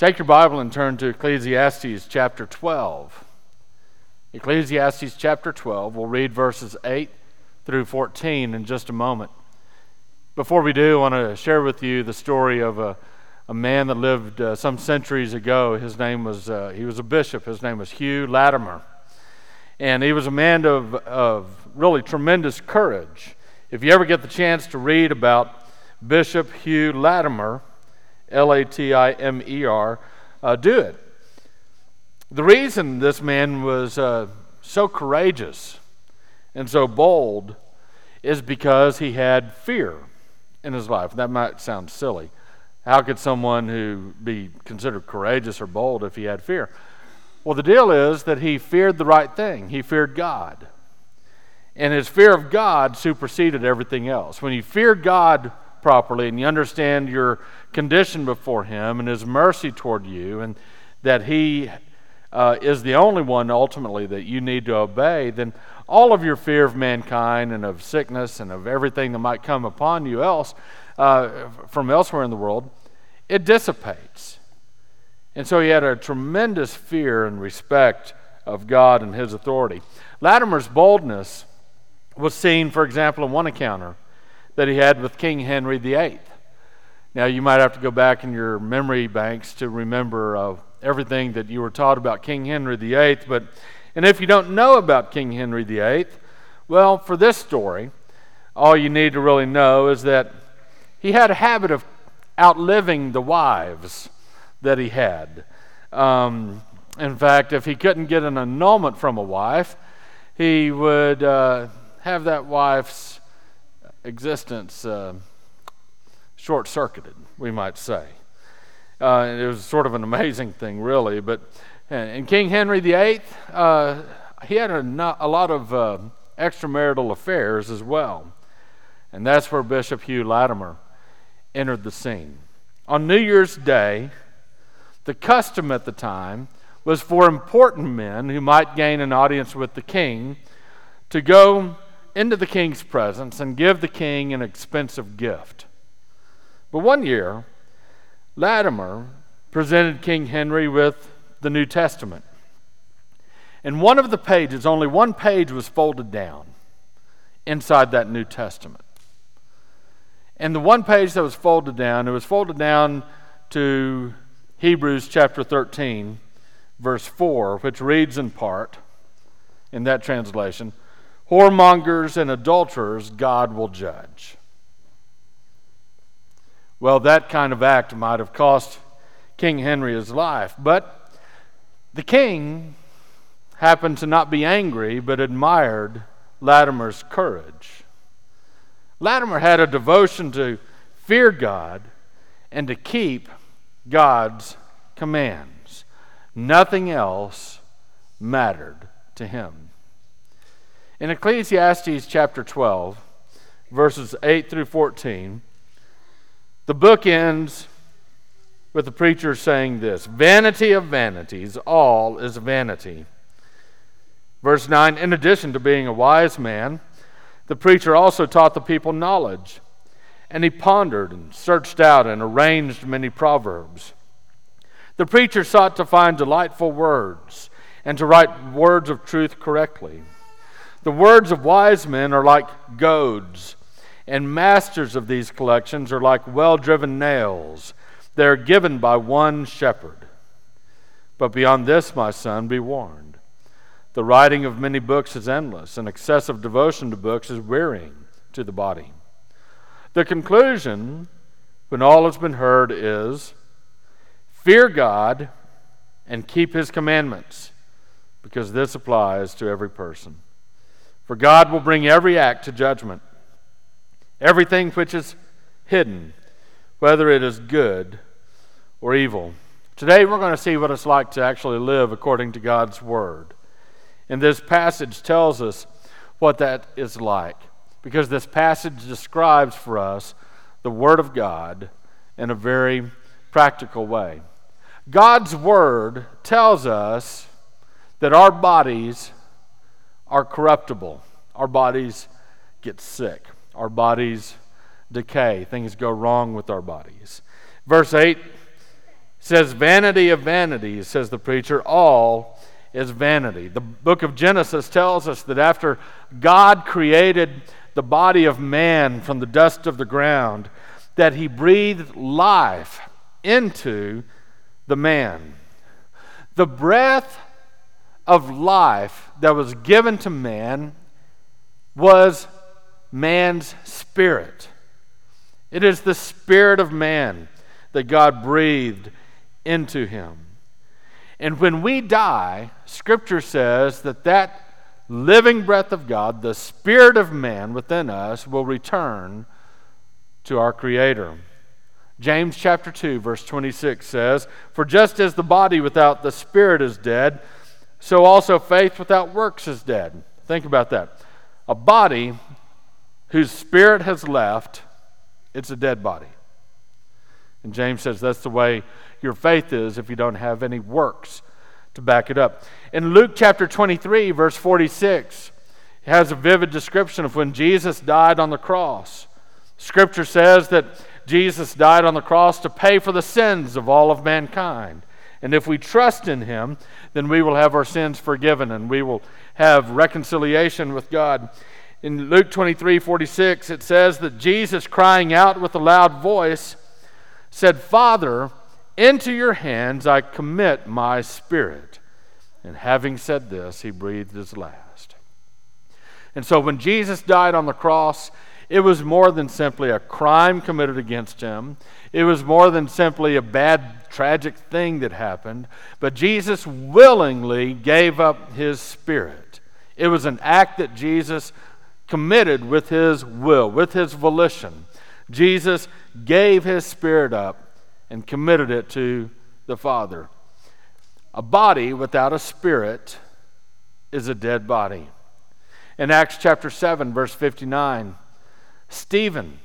Take your Bible and turn to Ecclesiastes chapter 12. Ecclesiastes chapter 12. We'll read verses 8 through 14 in just a moment. Before we do, I want to share with you the story of a, a man that lived uh, some centuries ago. His name was, uh, he was a bishop. His name was Hugh Latimer. And he was a man of, of really tremendous courage. If you ever get the chance to read about Bishop Hugh Latimer, L A T I M E R, uh, do it. The reason this man was uh, so courageous and so bold is because he had fear in his life. That might sound silly. How could someone who be considered courageous or bold if he had fear? Well, the deal is that he feared the right thing. He feared God. And his fear of God superseded everything else. When you fear God properly and you understand your condition before Him and His mercy toward you, and that He uh, is the only one ultimately that you need to obey, then all of your fear of mankind and of sickness and of everything that might come upon you else uh, from elsewhere in the world, it dissipates. And so he had a tremendous fear and respect of God and his authority. Latimer's boldness was seen, for example, in one encounter that he had with King Henry VIII. Now, you might have to go back in your memory banks to remember uh, everything that you were taught about King Henry VIII. But, and if you don't know about King Henry VIII, well, for this story, all you need to really know is that he had a habit of outliving the wives that he had. Um, in fact, if he couldn't get an annulment from a wife, he would uh, have that wife's existence uh, short circuited, we might say. Uh, it was sort of an amazing thing, really. But and King Henry VIII, uh, he had a, not, a lot of uh, extramarital affairs as well. And that's where Bishop Hugh Latimer entered the scene. On New Year's Day, the custom at the time was for important men who might gain an audience with the king to go into the king's presence and give the king an expensive gift. But one year, Latimer presented King Henry with the New Testament. And one of the pages, only one page was folded down inside that New Testament. And the one page that was folded down, it was folded down to Hebrews chapter 13, verse 4, which reads in part in that translation whoremongers and adulterers God will judge. Well, that kind of act might have cost King Henry his life, but the king happened to not be angry, but admired Latimer's courage. Latimer had a devotion to fear God and to keep God's commands. Nothing else mattered to him. In Ecclesiastes chapter 12, verses 8 through 14, the book ends with the preacher saying this Vanity of vanities, all is vanity. Verse 9 In addition to being a wise man, the preacher also taught the people knowledge, and he pondered and searched out and arranged many proverbs. The preacher sought to find delightful words and to write words of truth correctly. The words of wise men are like goads, and masters of these collections are like well driven nails. They are given by one shepherd. But beyond this, my son, be warned. The writing of many books is endless, and excessive devotion to books is wearying to the body. The conclusion, when all has been heard, is fear God and keep his commandments, because this applies to every person. For God will bring every act to judgment, everything which is hidden, whether it is good or evil. Today we're going to see what it's like to actually live according to God's Word. And this passage tells us what that is like, because this passage describes for us the Word of God in a very practical way. God's Word tells us that our bodies are corruptible. Our bodies get sick. Our bodies decay. Things go wrong with our bodies. Verse 8 says, Vanity of vanities, says the preacher, all is vanity. The book of Genesis tells us that after God created the body of man from the dust of the ground, that he breathed life into the man. The breath of life that was given to man was man's spirit. It is the spirit of man that God breathed into him. And when we die, Scripture says that that living breath of God, the spirit of man within us, will return to our Creator. James chapter 2, verse 26 says, For just as the body without the spirit is dead, so also faith without works is dead. Think about that. A body whose spirit has left, it's a dead body. And James says that's the way your faith is if you don't have any works to back it up. In Luke chapter 23, verse 46, it has a vivid description of when Jesus died on the cross. Scripture says that Jesus died on the cross to pay for the sins of all of mankind. And if we trust in him, then we will have our sins forgiven and we will have reconciliation with God. In Luke 23 46, it says that Jesus, crying out with a loud voice, said, Father, into your hands I commit my spirit. And having said this, he breathed his last. And so when Jesus died on the cross, it was more than simply a crime committed against him. It was more than simply a bad, tragic thing that happened. But Jesus willingly gave up his spirit. It was an act that Jesus committed with his will, with his volition. Jesus gave his spirit up and committed it to the Father. A body without a spirit is a dead body. In Acts chapter 7, verse 59, Stephen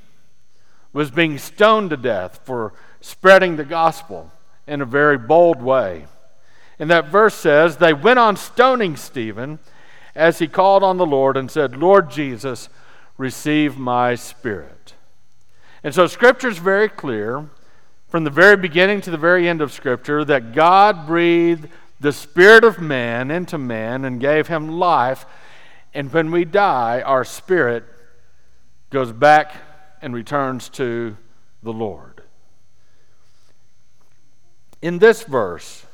was being stoned to death for spreading the gospel in a very bold way. And that verse says, They went on stoning Stephen as he called on the Lord and said, Lord Jesus, receive my spirit. And so Scripture is very clear from the very beginning to the very end of Scripture that God breathed the Spirit of man into man and gave him life. And when we die, our spirit goes back and returns to the Lord. In this verse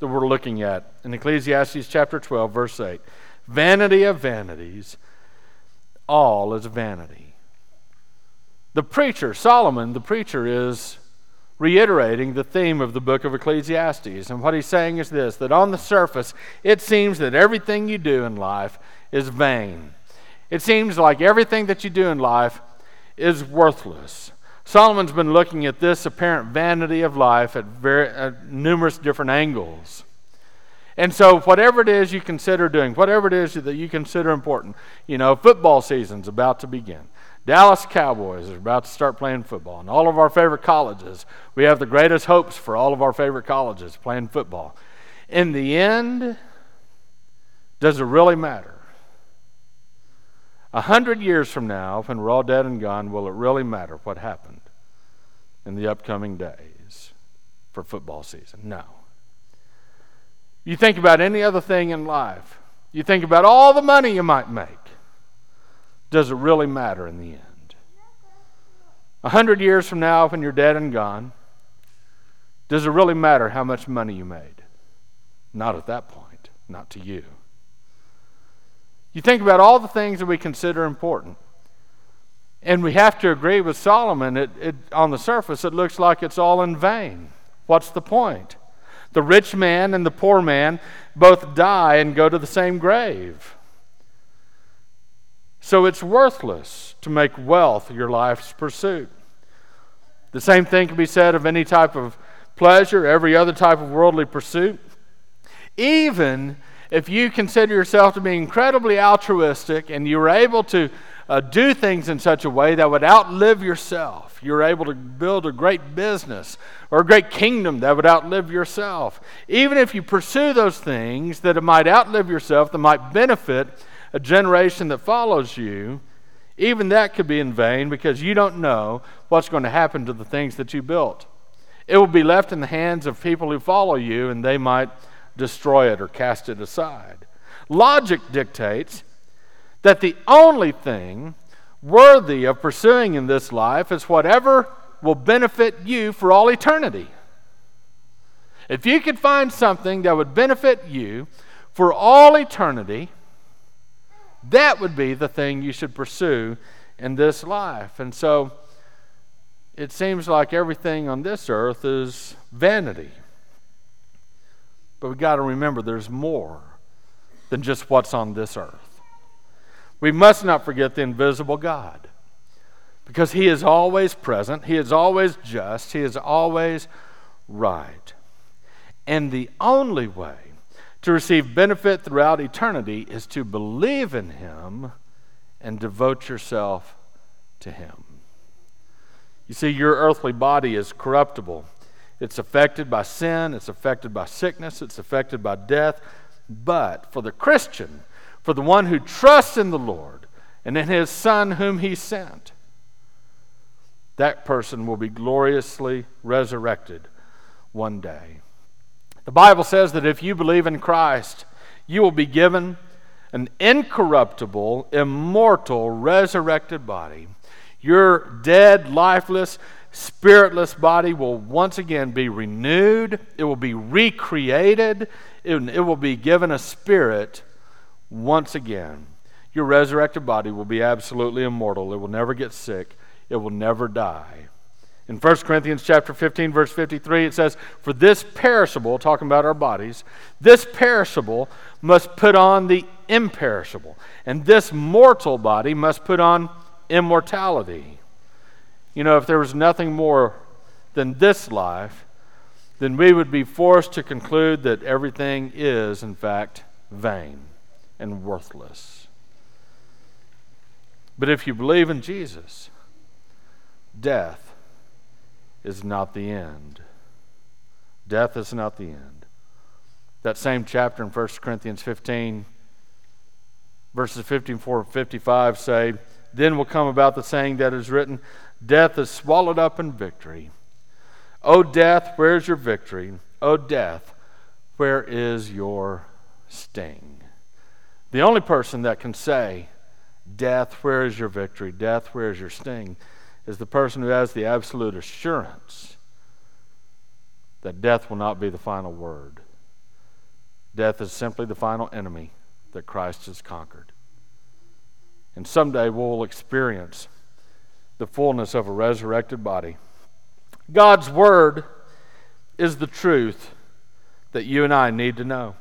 that we're looking at, in Ecclesiastes chapter 12, verse 8, vanity of vanities, all is vanity. The preacher, Solomon, the preacher, is reiterating the theme of the book of Ecclesiastes. And what he's saying is this that on the surface, it seems that everything you do in life is vain. It seems like everything that you do in life is worthless. Solomon's been looking at this apparent vanity of life at, very, at numerous different angles. And so, whatever it is you consider doing, whatever it is that you consider important, you know, football season's about to begin. Dallas Cowboys are about to start playing football. And all of our favorite colleges, we have the greatest hopes for all of our favorite colleges playing football. In the end, does it really matter? A hundred years from now, when we're all dead and gone, will it really matter what happened in the upcoming days for football season? No. You think about any other thing in life, you think about all the money you might make. Does it really matter in the end? A hundred years from now, when you're dead and gone, does it really matter how much money you made? Not at that point, not to you. You think about all the things that we consider important. And we have to agree with Solomon, it, it, on the surface, it looks like it's all in vain. What's the point? The rich man and the poor man both die and go to the same grave. So it's worthless to make wealth your life's pursuit. The same thing can be said of any type of pleasure, every other type of worldly pursuit. Even if you consider yourself to be incredibly altruistic and you're able to uh, do things in such a way that would outlive yourself, you're able to build a great business or a great kingdom that would outlive yourself. Even if you pursue those things that might outlive yourself, that might benefit a generation that follows you, even that could be in vain because you don't know what's going to happen to the things that you built. It will be left in the hands of people who follow you, and they might destroy it or cast it aside. Logic dictates that the only thing worthy of pursuing in this life is whatever will benefit you for all eternity. If you could find something that would benefit you for all eternity, that would be the thing you should pursue in this life. And so it seems like everything on this earth is vanity. But we've got to remember there's more than just what's on this earth. We must not forget the invisible God because He is always present, He is always just, He is always right. And the only way to receive benefit throughout eternity is to believe in Him and devote yourself to Him. You see, your earthly body is corruptible. It's affected by sin, it's affected by sickness, it's affected by death. But for the Christian, for the one who trusts in the Lord and in His Son whom He sent, that person will be gloriously resurrected one day. The Bible says that if you believe in Christ, you will be given an incorruptible, immortal, resurrected body. Your dead, lifeless, spiritless body will once again be renewed, it will be recreated, it, will be given a spirit once again. Your resurrected body will be absolutely immortal, it will never get sick, it will never die. In 1 Corinthians chapter 15 verse 53 it says, "For this perishable, talking about our bodies, this perishable must put on the imperishable, and this mortal body must put on immortality." You know, if there was nothing more than this life, then we would be forced to conclude that everything is in fact vain and worthless. But if you believe in Jesus, death is not the end. Death is not the end. That same chapter in 1 Corinthians 15, verses 54 and 55 say, Then will come about the saying that is written, Death is swallowed up in victory. O death, where is your victory? O death, where is your sting? The only person that can say, Death, where is your victory? Death, where is your sting? is the person who has the absolute assurance that death will not be the final word. Death is simply the final enemy that Christ has conquered. And someday we'll experience the fullness of a resurrected body. God's Word is the truth that you and I need to know.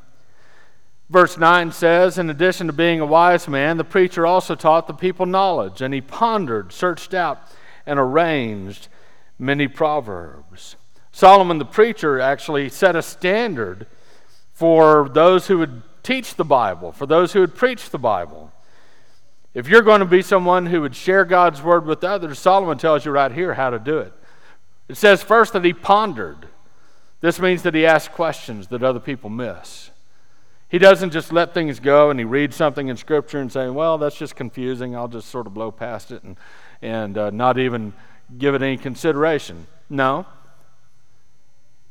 Verse 9 says, In addition to being a wise man, the preacher also taught the people knowledge, and he pondered, searched out, and arranged many proverbs. Solomon the preacher actually set a standard for those who would teach the Bible, for those who would preach the Bible. If you're going to be someone who would share God's word with others, Solomon tells you right here how to do it. It says first that he pondered. This means that he asked questions that other people miss. He doesn't just let things go and he reads something in Scripture and say, well, that's just confusing. I'll just sort of blow past it and and uh, not even give it any consideration. No.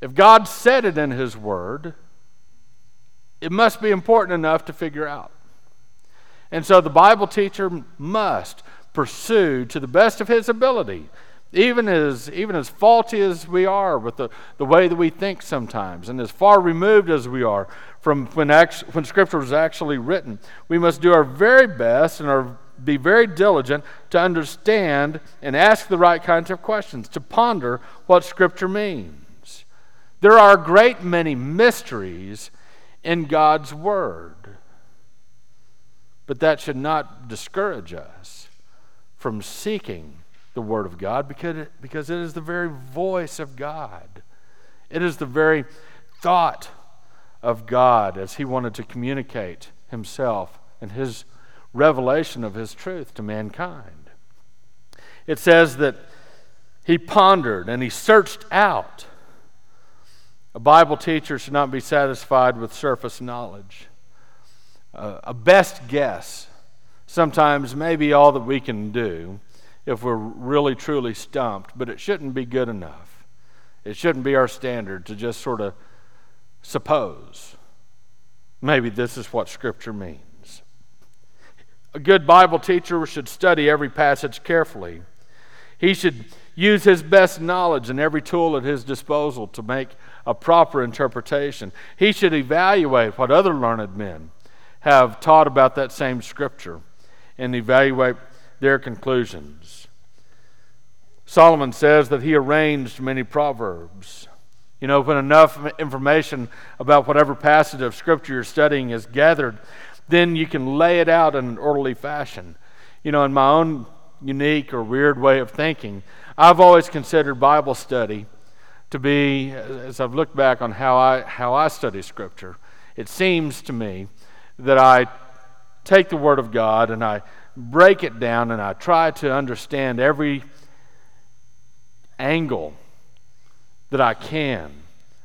If God said it in His Word, it must be important enough to figure out. And so the Bible teacher must pursue to the best of his ability, even as, even as faulty as we are with the, the way that we think sometimes, and as far removed as we are from when, act, when Scripture was actually written, we must do our very best and our be very diligent to understand and ask the right kinds of questions, to ponder what Scripture means. There are a great many mysteries in God's Word, but that should not discourage us from seeking the Word of God because it, because it is the very voice of God. It is the very thought of God as He wanted to communicate Himself and His revelation of his truth to mankind. It says that he pondered and he searched out. A Bible teacher should not be satisfied with surface knowledge. Uh, a best guess sometimes may be all that we can do if we're really truly stumped, but it shouldn't be good enough. It shouldn't be our standard to just sort of suppose. Maybe this is what Scripture means. A good Bible teacher should study every passage carefully. He should use his best knowledge and every tool at his disposal to make a proper interpretation. He should evaluate what other learned men have taught about that same scripture and evaluate their conclusions. Solomon says that he arranged many proverbs. You know, when enough information about whatever passage of scripture you're studying is gathered, then you can lay it out in an orderly fashion. You know, in my own unique or weird way of thinking, I've always considered Bible study to be, as I've looked back on how I, how I study Scripture, it seems to me that I take the Word of God and I break it down and I try to understand every angle that I can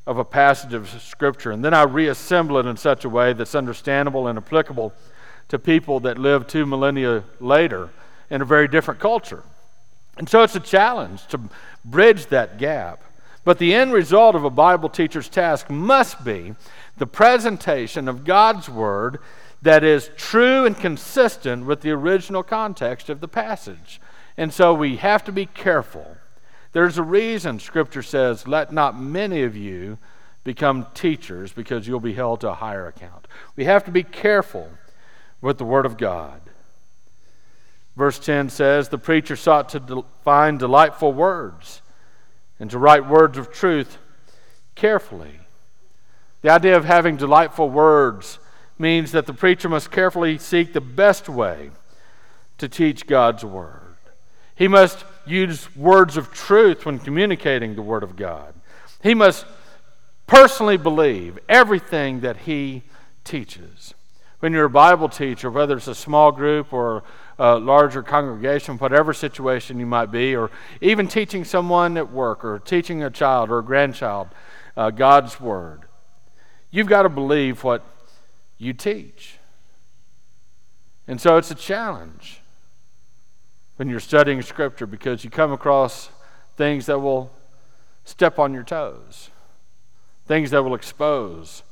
of a passage of Scripture. And then I reassemble it in such a way that's understandable and applicable to people that live two millennia later in a very different culture. And so it's a challenge to bridge that gap. But the end result of a Bible teacher's task must be the presentation of God's Word that is true and consistent with the original context of the passage. And so we have to be careful. There's a reason Scripture says, Let not many of you become teachers because you'll be held to a higher account. We have to be careful with the Word of God. Verse 10 says, The preacher sought to de- find delightful words and to write words of truth carefully. The idea of having delightful words means that the preacher must carefully seek the best way to teach God's Word. He must use words of truth when communicating the Word of God. He must personally believe everything that he teaches. When you're a Bible teacher, whether it's a small group or a larger congregation, whatever situation you might be, or even teaching someone at work or teaching a child or a grandchild uh, God's Word. You've got to believe what you teach. And so it's a challenge when you're studying Scripture because you come across things that will step on your toes, things that will expose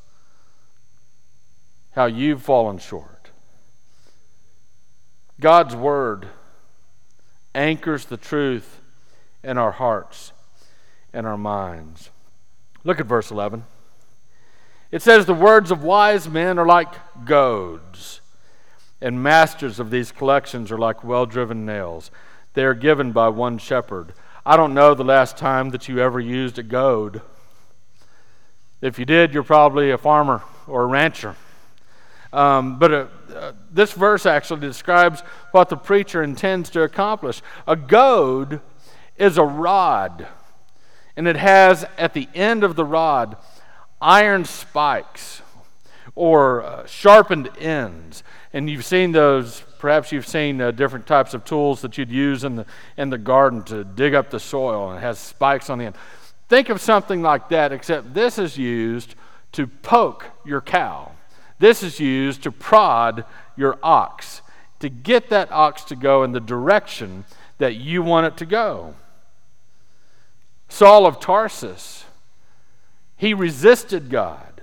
how you've fallen short. God's Word anchors the truth in our hearts and our minds. Look at verse 11. It says, The words of wise men are like goads, and masters of these collections are like well driven nails. They are given by one shepherd. I don't know the last time that you ever used a goad. If you did, you're probably a farmer or a rancher. Um, but uh, uh, this verse actually describes what the preacher intends to accomplish. A goad is a rod, and it has at the end of the rod iron spikes or uh, sharpened ends. And you've seen those, perhaps you've seen uh, different types of tools that you'd use in the, in the garden to dig up the soil, and it has spikes on the end. Think of something like that, except this is used to poke your cow. This is used to prod your ox, to get that ox to go in the direction that you want it to go. Saul of Tarsus, he resisted God.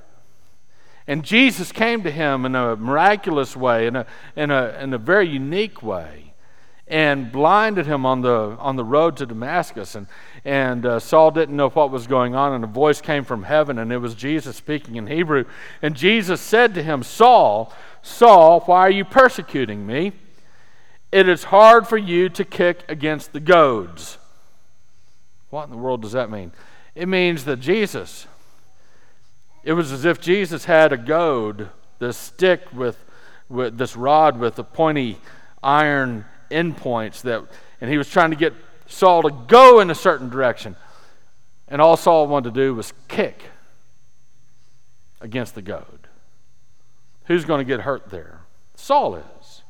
And Jesus came to him in a miraculous way, in a, in a, in a very unique way, and blinded him on the, on the road to Damascus. And, and uh, Saul didn't know what was going on, and a voice came from heaven, and it was Jesus speaking in Hebrew. And Jesus said to him, Saul, Saul, why are you persecuting me? It is hard for you to kick against the goads. What in the world does that mean? It means that Jesus, it was as if Jesus had a goad, this stick with, with this rod with the pointy iron endpoints that, and he was trying to get Saul to go in a certain direction. And all Saul wanted to do was kick against the goad. Who's going to get hurt there? Saul is.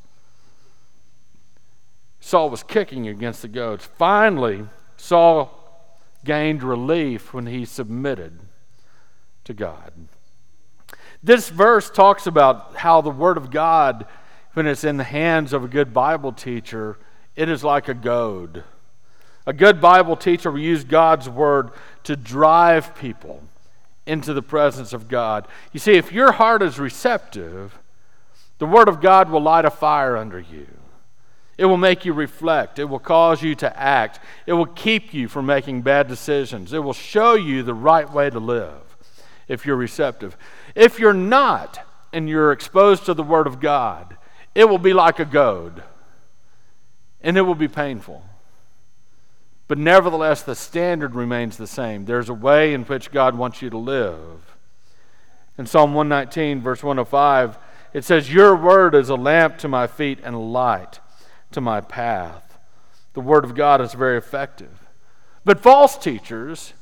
Saul was kicking against the goads. Finally, Saul gained relief when he submitted to God. This verse talks about how the Word of God, when it's in the hands of a good Bible teacher, it is like a goad A good Bible teacher will use God's word to drive people into the presence of God. You see, if your heart is receptive, the word of God will light a fire under you. It will make you reflect. It will cause you to act. It will keep you from making bad decisions. It will show you the right way to live if you're receptive. If you're not and you're exposed to the Word of God, it will be like a goad and it will be painful. But nevertheless, the standard remains the same. There's a way in which God wants you to live. In Psalm 119, verse 105, it says, Your word is a lamp to my feet and a light to my path. The Word of God is very effective. But false teachers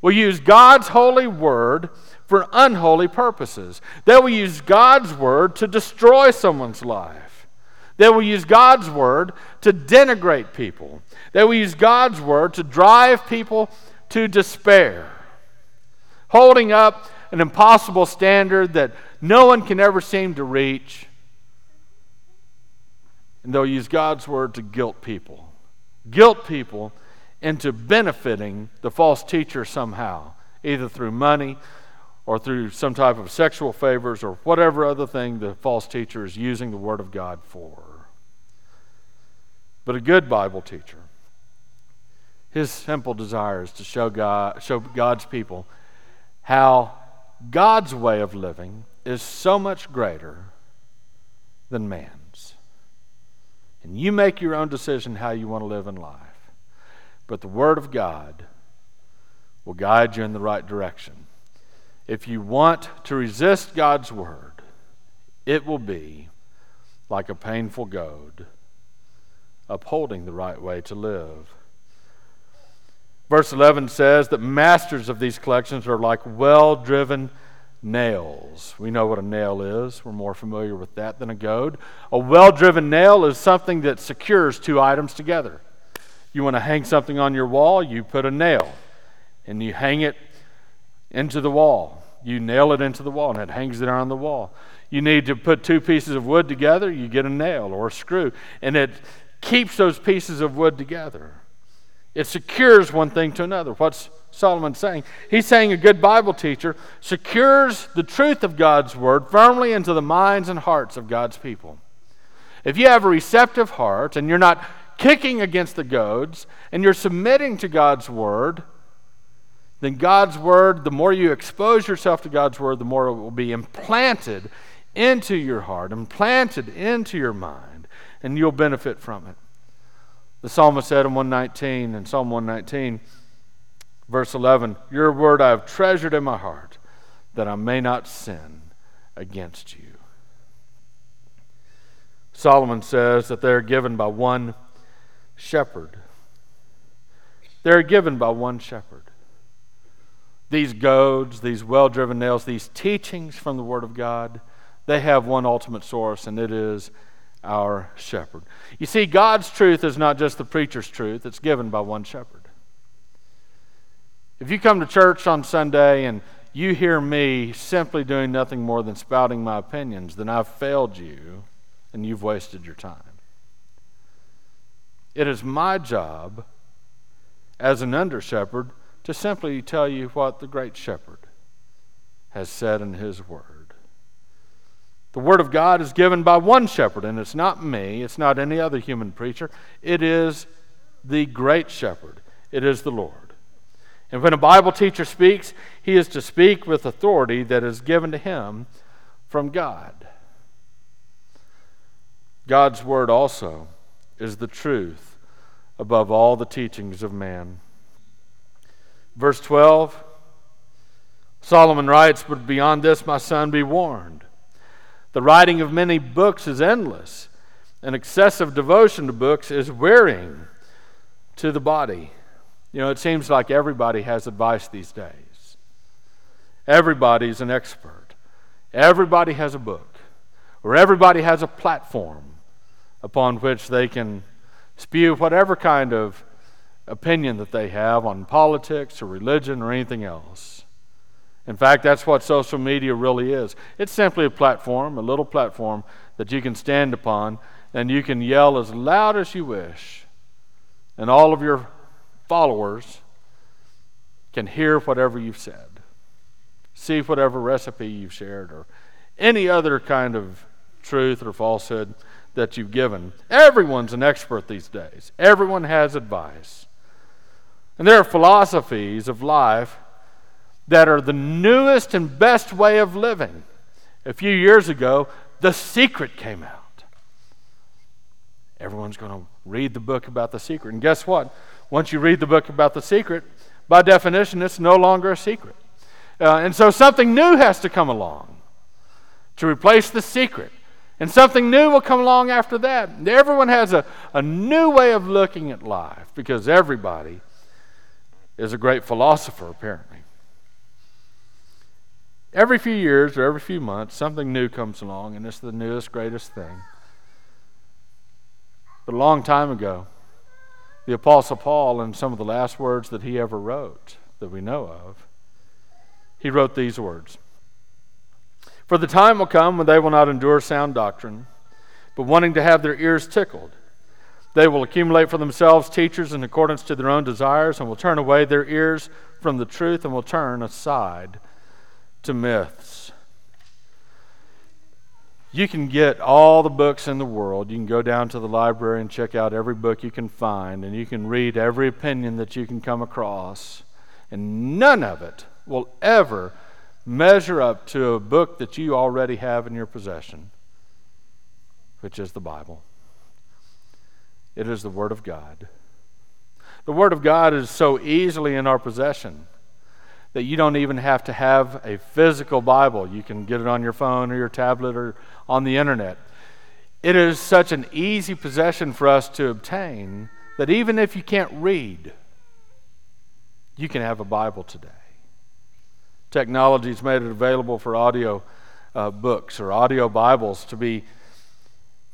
will use God's holy Word for unholy purposes. They will use God's Word to destroy someone's life. They will use God's Word to denigrate people. They will use God's Word to drive people to despair, holding up an impossible standard that no one can ever seem to reach and they'll use God's word to guilt people. Guilt people into benefiting the false teacher somehow, either through money or through some type of sexual favors or whatever other thing the false teacher is using the Word of God for. But a good Bible teacher, his simple desire is to show, God, show God's people how God's way of living is so much greater than man's. And you make your own decision how you want to live in life. But the Word of God will guide you in the right direction. If you want to resist God's Word, it will be like a painful goad, upholding the right way to live. Verse 11 says that masters of these collections are like well driven nails. We know what a nail is. We're more familiar with that than a goad. A well driven nail is something that secures two items together. You want to hang something on your wall, you put a nail and you hang it into the wall. You nail it into the wall and it hangs there on the wall. You need to put two pieces of wood together, you get a nail or a screw, and it keeps those pieces of wood together. It secures one thing to another. What's Solomon saying? He's saying a good Bible teacher secures the truth of God's word firmly into the minds and hearts of God's people. If you have a receptive heart and you're not kicking against the goads and you're submitting to God's word, then God's word, the more you expose yourself to God's word, the more it will be implanted into your heart, implanted into your mind, and you'll benefit from it. The psalmist said in 119, in Psalm 119, verse 11, Your word I have treasured in my heart, that I may not sin against you. Solomon says that they are given by one shepherd. They are given by one shepherd. These goads, these well driven nails, these teachings from the Word of God, they have one ultimate source, and it is our shepherd. You see, God's truth is not just the preacher's truth, it's given by one shepherd. If you come to church on Sunday and you hear me simply doing nothing more than spouting my opinions, then I've failed you and you've wasted your time. It is my job as an under shepherd to simply tell you what the great shepherd has said in his word. The Word of God is given by one shepherd, and it's not me, it's not any other human preacher. It is the great shepherd, it is the Lord. And when a Bible teacher speaks, he is to speak with authority that is given to him from God. God's Word also is the truth above all the teachings of man. Verse 12 Solomon writes, But beyond this, my son, be warned. The writing of many books is endless, and excessive devotion to books is wearing to the body. You know, it seems like everybody has advice these days. Everybody's an expert. Everybody has a book, or everybody has a platform upon which they can spew whatever kind of opinion that they have on politics or religion or anything else. In fact, that's what social media really is. It's simply a platform, a little platform that you can stand upon and you can yell as loud as you wish. And all of your followers can hear whatever you've said, see whatever recipe you've shared, or any other kind of truth or falsehood that you've given. Everyone's an expert these days, everyone has advice. And there are philosophies of life that are the newest and best way of living. A few years ago, The Secret came out. Everyone's going to read the book about The Secret. And guess what? Once you read the book about The Secret, by definition, it's no longer a secret. Uh, and so something new has to come along to replace The Secret. And something new will come along after that. Everyone has a, a new way of looking at life because everybody is a great philosopher, apparently. Every few years or every few months, something new comes along, and it's the newest, greatest thing. But a long time ago, the Apostle Paul, in some of the last words that he ever wrote that we know of, he wrote these words For the time will come when they will not endure sound doctrine, but wanting to have their ears tickled they will accumulate for themselves teachers in accordance to their own desires and will turn away their ears from the truth and will turn aside to myths. You can get all the books in the world. You can go down to the library and check out every book you can find, and you can read every opinion that you can come across. And none of it will ever measure up to a book that you already have in your possession, which is the Bible. It is the Word of God. The Word of God is so easily in our possession that you don't even have to have a physical Bible. You can get it on your phone or your tablet or on the internet. It is such an easy possession for us to obtain that even if you can't read, you can have a Bible today. Technology has made it available for audio uh, books or audio Bibles to be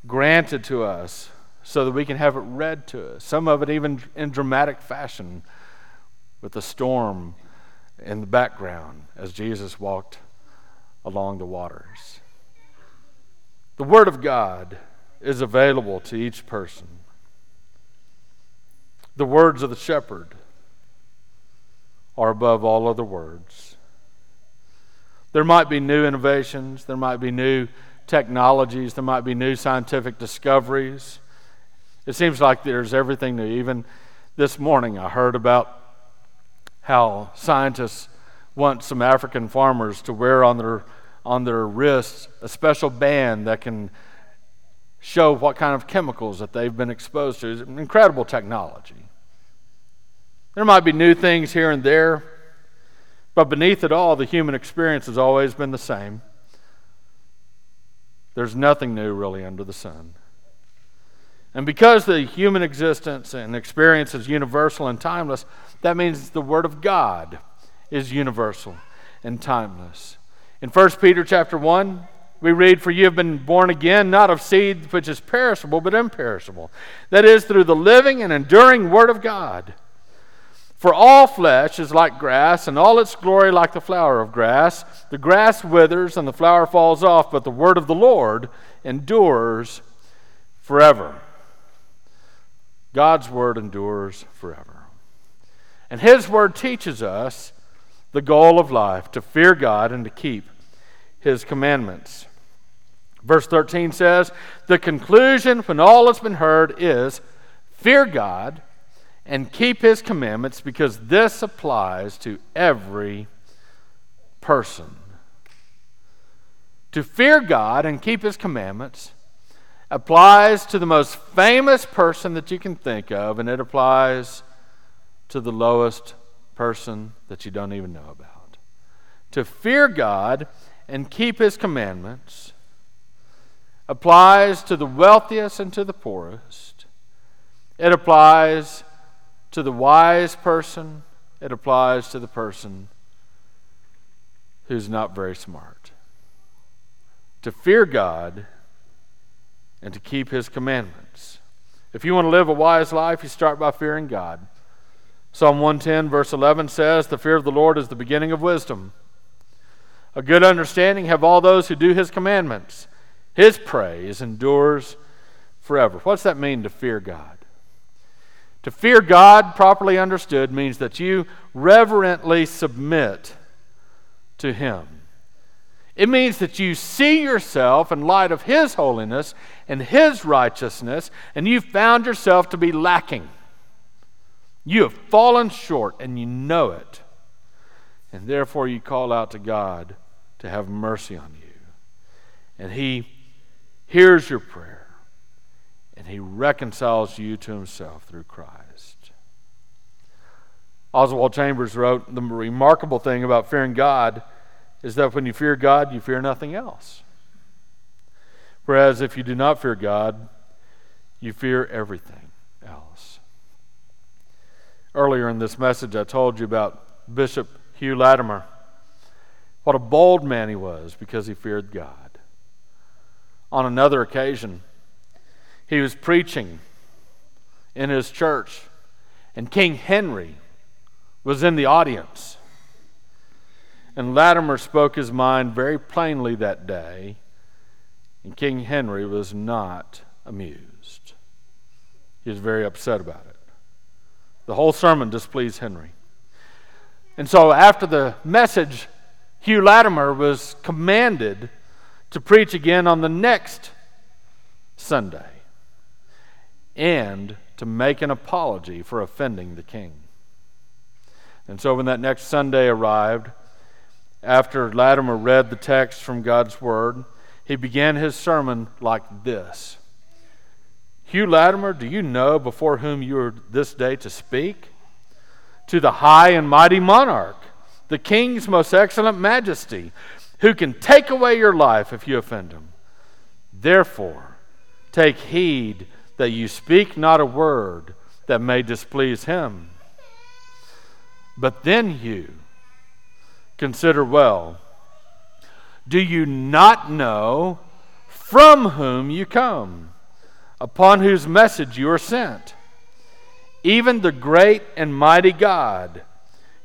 granted to us so that we can have it read to us. Some of it even in dramatic fashion with the storm in the background as Jesus walked along the waters. The Word of God is available to each person. The words of the shepherd are above all other words. There might be new innovations, there might be new technologies, there might be new scientific discoveries. It seems like there's everything new. Even this morning, I heard about how scientists want some African farmers to wear on their on their wrists a special band that can show what kind of chemicals that they've been exposed to. It's incredible technology. There might be new things here and there, but beneath it all, the human experience has always been the same. There's nothing new really under the sun. And because the human existence and experience is universal and timeless, that means the Word of God is universal and timeless. In 1 Peter chapter 1, we read, For you have been born again, not of seed which is perishable, but imperishable. That is, through the living and enduring Word of God. For all flesh is like grass, and all its glory like the flower of grass. The grass withers and the flower falls off, but the Word of the Lord endures forever. God's word endures forever. And His word teaches us the goal of life to fear God and to keep His commandments. Verse 13 says, The conclusion, when all has been heard, is fear God and keep His commandments because this applies to every person. To fear God and keep His commandments applies to the most famous person that you can think of, and it applies to the lowest person that you don't even know about. To fear God and keep His commandments applies to the wealthiest and to the poorest. It applies to the wise person. It applies to the person who's not very smart. To fear God and to keep his commandments. If you want to live a wise life, you start by fearing God. Psalm 110, verse 11 says, The fear of the Lord is the beginning of wisdom. A good understanding have all those who do his commandments. His praise endures forever. What's that mean to fear God? To fear God, properly understood, means that you reverently submit to Him. It means that you see yourself in light of His holiness and His righteousness, and you found yourself to be lacking. You have fallen short, and you know it. And therefore, you call out to God to have mercy on you. And He hears your prayer, and He reconciles you to Himself through Christ. Oswald Chambers wrote the remarkable thing about fearing God is that when you fear God, you fear nothing else. Whereas if you do not fear God, you fear everything else. Earlier in this message, I told you about Bishop Hugh Latimer. What a bold man he was because he feared God. On another occasion, he was preaching in his church, and King Henry was in the audience. And Latimer spoke his mind very plainly that day, and King Henry was not amused. He was very upset about it. The whole sermon displeased Henry. And so, after the message, Hugh Latimer was commanded to preach again on the next Sunday and to make an apology for offending the king. And so, when that next Sunday arrived, after Latimer read the text from God's Word, he began his sermon like this Hugh Latimer, do you know before whom you are this day to speak? To the high and mighty monarch, the king's most excellent majesty, who can take away your life if you offend him. Therefore, take heed that you speak not a word that may displease him. But then, you Consider well. Do you not know from whom you come, upon whose message you are sent? Even the great and mighty God,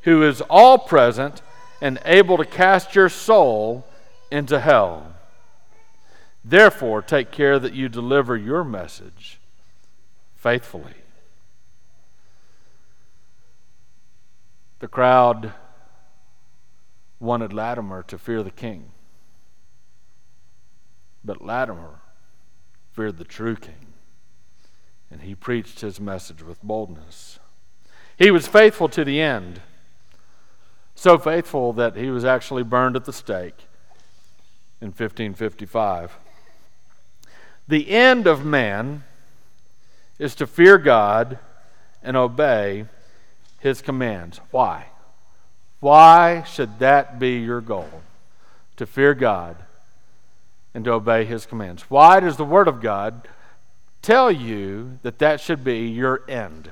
who is all present and able to cast your soul into hell. Therefore, take care that you deliver your message faithfully. The crowd wanted Latimer to fear the king. But Latimer feared the true king, and he preached his message with boldness. He was faithful to the end, so faithful that he was actually burned at the stake in 1555. The end of man is to fear God and obey his commands. Why? Why should that be your goal? To fear God and to obey His commands. Why does the Word of God tell you that that should be your end?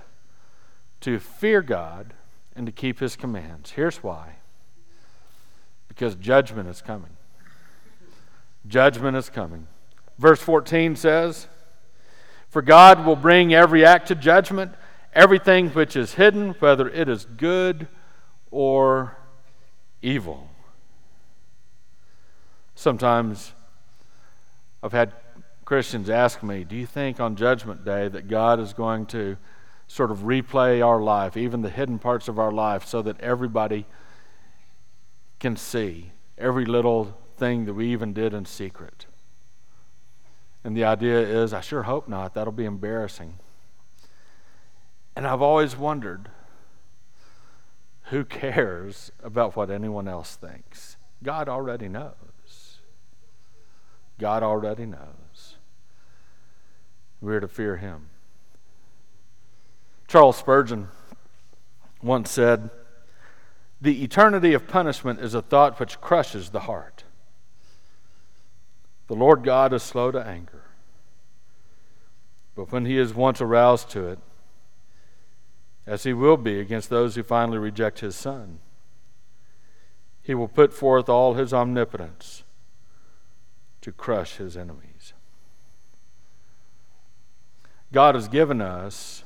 To fear God and to keep His commands. Here's why because judgment is coming. Judgment is coming. Verse 14 says, For God will bring every act to judgment, everything which is hidden, whether it is good or evil. Sometimes I've had Christians ask me, Do you think on Judgment Day that God is going to sort of replay our life, even the hidden parts of our life, so that everybody can see every little thing that we even did in secret? And the idea is, I sure hope not. That'll be embarrassing. And I've always wondered who cares about what anyone else thinks? God already knows. God already knows. We're to fear Him. Charles Spurgeon once said, The eternity of punishment is a thought which crushes the heart. The Lord God is slow to anger, but when He is once aroused to it, as he will be against those who finally reject his Son. He will put forth all his omnipotence to crush his enemies. God has given us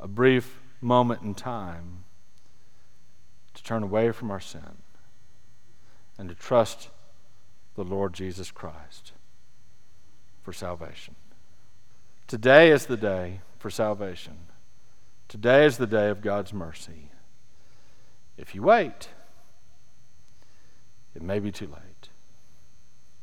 a brief moment in time to turn away from our sin and to trust the Lord Jesus Christ for salvation. Today is the day for salvation. Today is the day of God's mercy. If you wait, it may be too late.